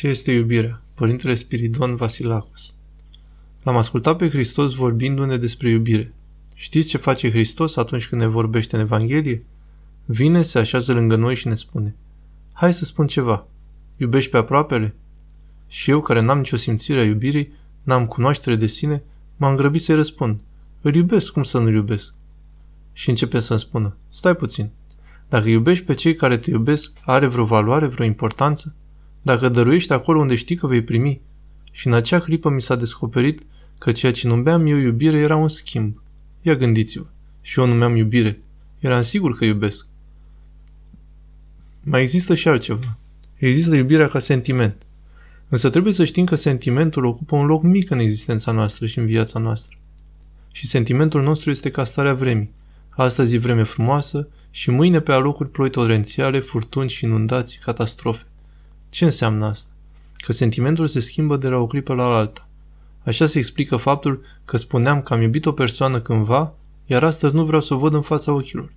Ce este iubirea? Părintele Spiridon Vasilacos L-am ascultat pe Hristos vorbindu-ne despre iubire. Știți ce face Hristos atunci când ne vorbește în Evanghelie? Vine, se așează lângă noi și ne spune Hai să spun ceva. Iubești pe aproapele? Și eu, care n-am nicio simțire a iubirii, n-am cunoaștere de sine, m-am grăbit să-i răspund. Îl iubesc, cum să nu-l iubesc? Și începe să-mi spună, stai puțin, dacă iubești pe cei care te iubesc, are vreo valoare, vreo importanță? Dacă dăruiești acolo unde știi că vei primi. Și în acea clipă mi s-a descoperit că ceea ce numeam eu iubire era un schimb. Ia gândiți-vă. Și eu numeam iubire. Eram sigur că iubesc. Mai există și altceva. Există iubirea ca sentiment. Însă trebuie să știm că sentimentul ocupă un loc mic în existența noastră și în viața noastră. Și sentimentul nostru este ca starea vremii. Astăzi e vreme frumoasă și mâine pe alocuri ploi torențiale, furtuni și inundații, catastrofe. Ce înseamnă asta? Că sentimentul se schimbă de la o clipă la alta. Așa se explică faptul că spuneam că am iubit o persoană cândva, iar astăzi nu vreau să o văd în fața ochilor.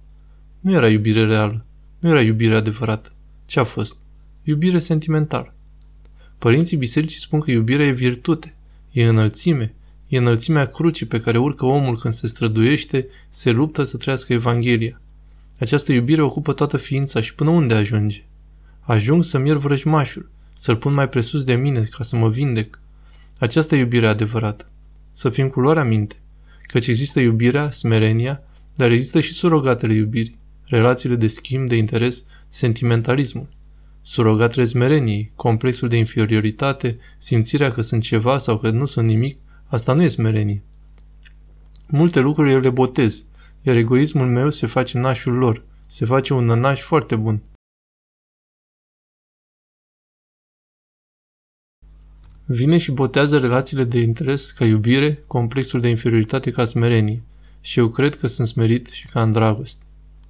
Nu era iubire reală. Nu era iubire adevărată. Ce a fost? Iubire sentimentală. Părinții bisericii spun că iubirea e virtute, e înălțime, e înălțimea crucii pe care urcă omul când se străduiește, se luptă să trăiască Evanghelia. Această iubire ocupă toată ființa și până unde ajunge? Ajung să-mi iert vrăjmașul, să-l pun mai presus de mine ca să mă vindec. Aceasta e iubirea adevărată. Să fim cu luarea minte, căci există iubirea, smerenia, dar există și surogatele iubirii, relațiile de schimb, de interes, sentimentalismul. Surogatele smereniei, complexul de inferioritate, simțirea că sunt ceva sau că nu sunt nimic, asta nu e smerenie. Multe lucruri eu le botez, iar egoismul meu se face nașul lor, se face un nănaș foarte bun. Vine și botează relațiile de interes ca iubire, complexul de inferioritate ca smerenie. Și eu cred că sunt smerit și ca în dragoste.